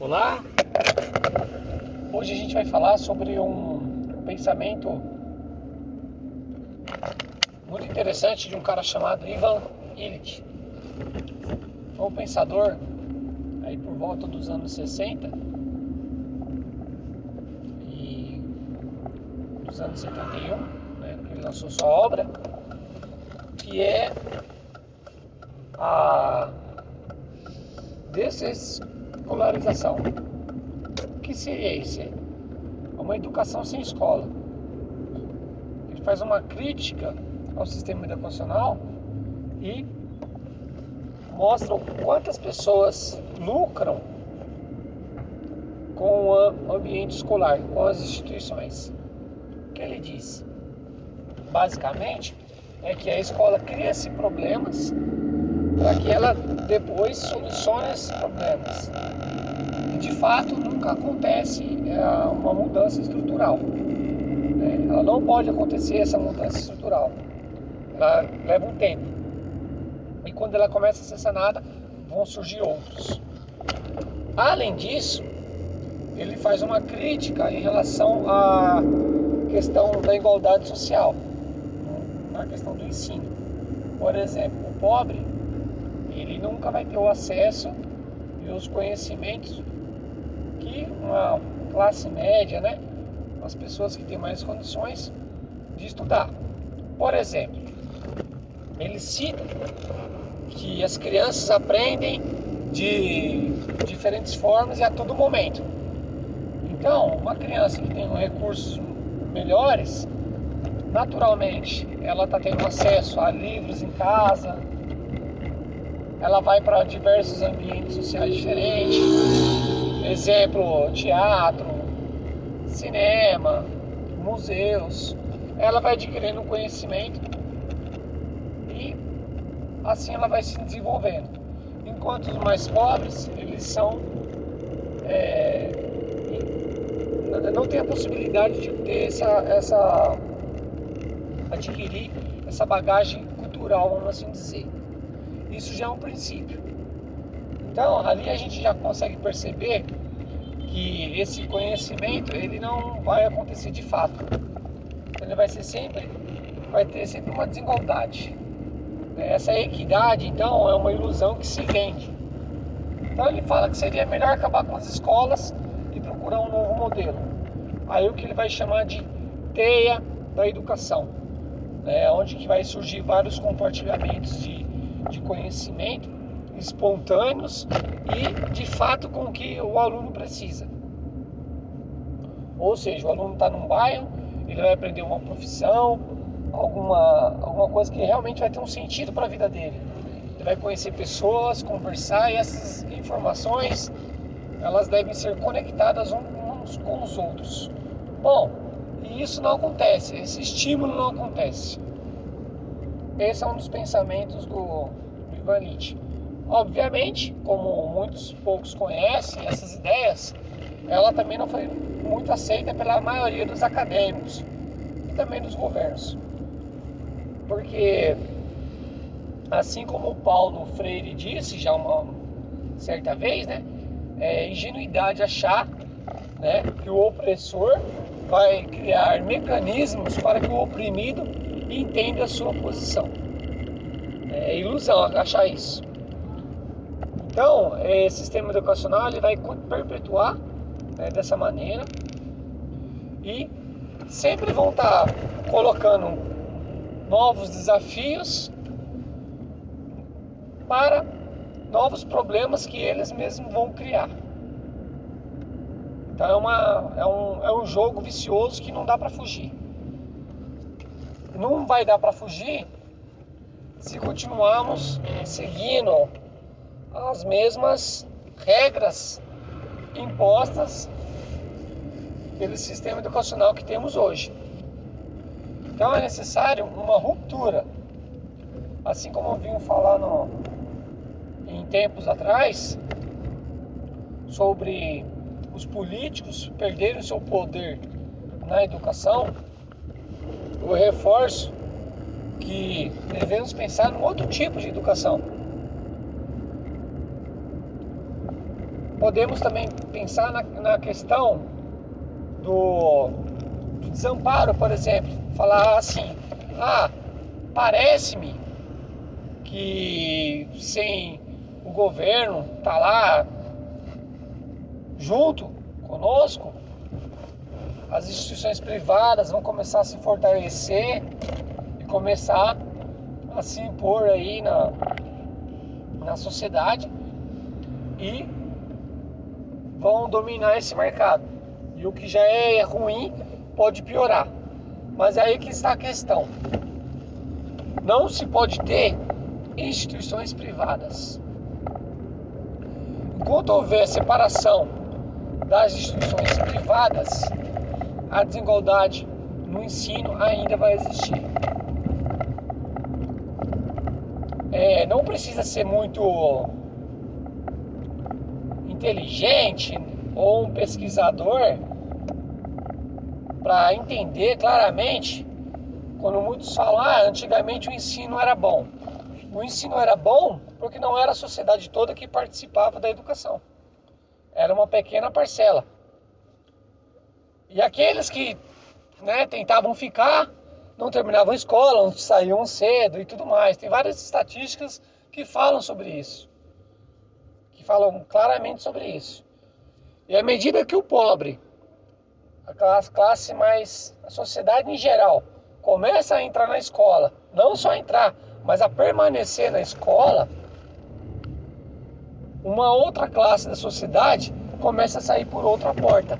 Olá! Hoje a gente vai falar sobre um pensamento muito interessante de um cara chamado Ivan Illich. Foi um pensador aí por volta dos anos 60 e dos anos 71, né, ele lançou sua obra, que é a desescolarização. O que seria isso? Uma educação sem escola. Ele faz uma crítica ao sistema educacional e mostra quantas pessoas lucram com o ambiente escolar, com as instituições. O que ele diz? Basicamente, é que a escola cria-se problemas para que ela depois solucione esses problemas. De fato nunca acontece é, uma mudança estrutural. Né? Ela não pode acontecer essa mudança estrutural. Ela leva um tempo. E quando ela começa a ser sanada, vão surgir outros. Além disso, ele faz uma crítica em relação à questão da igualdade social, na questão do ensino. Por exemplo, o pobre ele nunca vai ter o acesso e os conhecimentos uma classe média, né, as pessoas que têm mais condições de estudar. Por exemplo, ele cita que as crianças aprendem de diferentes formas e a todo momento. Então, uma criança que tem recursos melhores, naturalmente, ela está tendo acesso a livros em casa, ela vai para diversos ambientes sociais diferentes. Exemplo, teatro, cinema, museus. Ela vai adquirindo conhecimento e assim ela vai se desenvolvendo. Enquanto os mais pobres, eles são é, não tem a possibilidade de ter essa, essa adquirir essa bagagem cultural, vamos assim dizer. Isso já é um princípio. Então, ali a gente já consegue perceber que esse conhecimento ele não vai acontecer de fato. Ele vai ser sempre, vai ter sempre uma desigualdade. Essa equidade, então, é uma ilusão que se vende. Então ele fala que seria melhor acabar com as escolas e procurar um novo modelo. Aí o que ele vai chamar de teia da educação, né? onde que vai surgir vários compartilhamentos de de conhecimento espontâneos e de fato com o que o aluno precisa. Ou seja, o aluno está num bairro, ele vai aprender uma profissão, alguma, alguma coisa que realmente vai ter um sentido para a vida dele. Ele vai conhecer pessoas, conversar e essas informações elas devem ser conectadas uns com os outros. Bom, e isso não acontece, esse estímulo não acontece. Esse é um dos pensamentos do, Ivan Nietzsche. Obviamente, como muitos poucos conhecem essas ideias, ela também não foi muito aceita pela maioria dos acadêmicos e também dos governos. Porque, assim como o Paulo Freire disse já uma certa vez, né, é ingenuidade achar né, que o opressor vai criar mecanismos para que o oprimido entende a sua posição. É ilusão achar isso. Então, esse sistema educacional ele vai perpetuar né, dessa maneira e sempre vão estar colocando novos desafios para novos problemas que eles mesmos vão criar. Então é, uma, é, um, é um jogo vicioso que não dá para fugir não vai dar para fugir se continuarmos seguindo as mesmas regras impostas pelo sistema educacional que temos hoje. Então é necessário uma ruptura. Assim como eu vim falando em tempos atrás sobre os políticos perderem seu poder na educação, eu reforço que devemos pensar num outro tipo de educação. Podemos também pensar na, na questão do, do desamparo, por exemplo. Falar assim, ah, parece-me que sem o governo tá lá junto conosco, as instituições privadas vão começar a se fortalecer e começar a se impor aí na, na sociedade e vão dominar esse mercado. E o que já é ruim pode piorar. Mas é aí que está a questão. Não se pode ter instituições privadas. Enquanto houver separação das instituições privadas, a desigualdade no ensino ainda vai existir. É, não precisa ser muito inteligente ou um pesquisador para entender claramente quando muitos falam, ah, antigamente o ensino era bom. O ensino era bom porque não era a sociedade toda que participava da educação. Era uma pequena parcela. E aqueles que né, tentavam ficar, não terminavam a escola, não saíam cedo e tudo mais. Tem várias estatísticas que falam sobre isso falam claramente sobre isso. E à medida que o pobre, a classe, mais, a sociedade em geral, começa a entrar na escola, não só entrar, mas a permanecer na escola, uma outra classe da sociedade começa a sair por outra porta,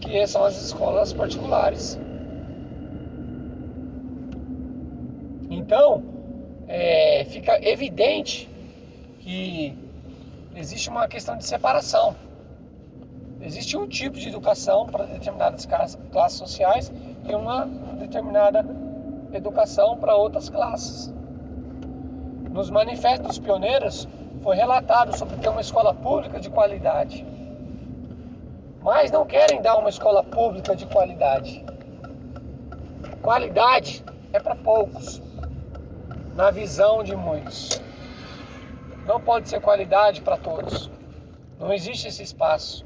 que são as escolas particulares. Então, é, fica evidente que existe uma questão de separação. Existe um tipo de educação para determinadas classes sociais e uma determinada educação para outras classes. Nos manifestos pioneiros foi relatado sobre ter uma escola pública de qualidade. Mas não querem dar uma escola pública de qualidade. Qualidade é para poucos, na visão de muitos não pode ser qualidade para todos. Não existe esse espaço.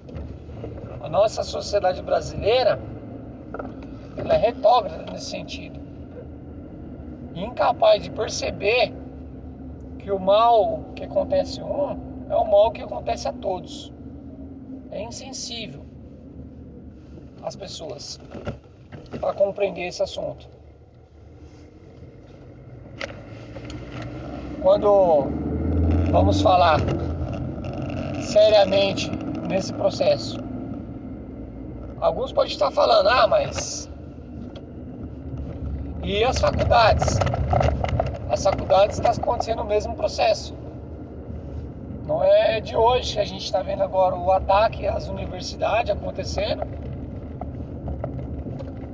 A nossa sociedade brasileira ela é retrógrada nesse sentido. incapaz de perceber que o mal que acontece a um é o mal que acontece a todos. É insensível às pessoas para compreender esse assunto. Quando vamos falar seriamente nesse processo. Alguns podem estar falando, ah, mas. E as faculdades? As faculdades estão acontecendo o mesmo processo. Não é de hoje que a gente está vendo agora o ataque às universidades acontecendo,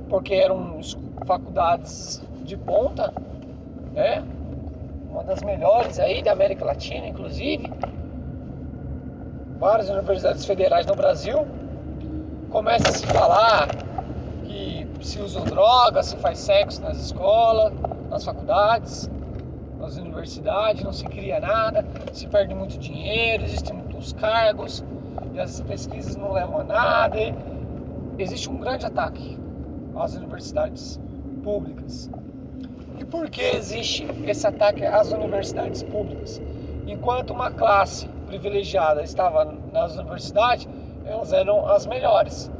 porque eram faculdades de ponta, né? Das melhores aí da América Latina, inclusive. Várias universidades federais no Brasil. Começa a se falar que se usa droga, se faz sexo nas escolas, nas faculdades, nas universidades, não se cria nada, se perde muito dinheiro, existem muitos cargos, e as pesquisas não levam a nada. existe um grande ataque às universidades públicas. E por que existe esse ataque às universidades públicas? Enquanto uma classe privilegiada estava nas universidades, elas eram as melhores.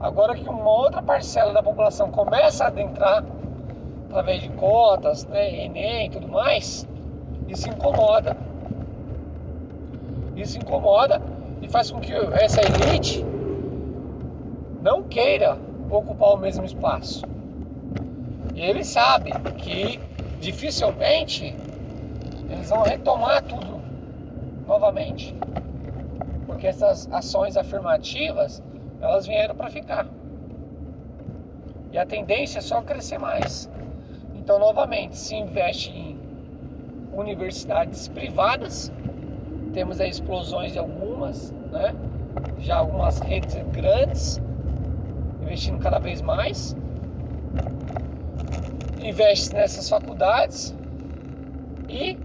Agora que uma outra parcela da população começa a adentrar através de cotas, né, Enem e tudo mais, isso incomoda. Isso incomoda e faz com que essa elite não queira ocupar o mesmo espaço. E ele sabe que dificilmente eles vão retomar tudo novamente. Porque essas ações afirmativas, elas vieram para ficar. E a tendência é só crescer mais. Então, novamente, se investe em universidades privadas, temos aí explosões de algumas, né? Já algumas redes grandes investindo cada vez mais investe nessas faculdades e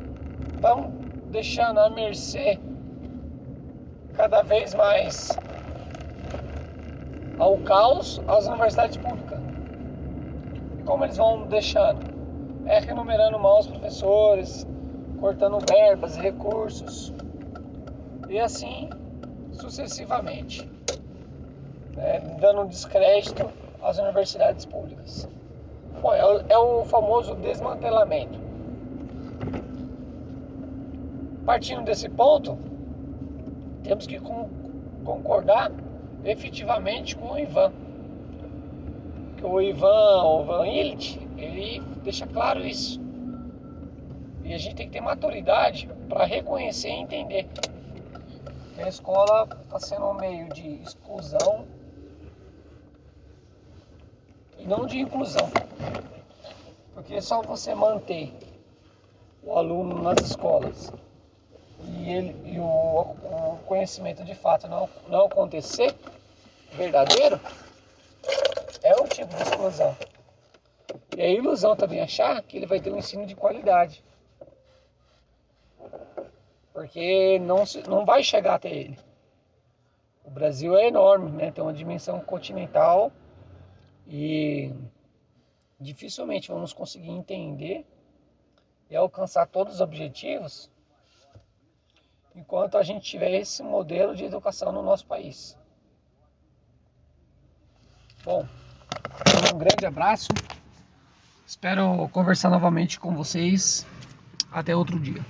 vão deixando à mercê cada vez mais ao caos as universidades públicas. E como eles vão deixando? É renumerando mal os professores, cortando verbas, recursos e assim sucessivamente, né? dando descrédito às universidades públicas. É o, famoso desmantelamento. Partindo desse ponto, temos que concordar efetivamente com o Ivan. Que o Ivan, o Ivan Illich, ele deixa claro isso. E a gente tem que ter maturidade para reconhecer e entender a escola está sendo um meio de exclusão não de inclusão. Porque só você manter o aluno nas escolas e, ele, e o, o, conhecimento de fato não, não acontecer verdadeiro, é um tipo de exclusão. E é ilusão também achar que ele vai ter um ensino de qualidade. Porque não, não vai chegar até ele. O Brasil é enorme, né? tem uma dimensão continental e dificilmente vamos conseguir entender e alcançar todos os objetivos enquanto a gente tiver esse modelo de educação no nosso país. Bom, um grande abraço. Espero conversar novamente com vocês. Até outro dia.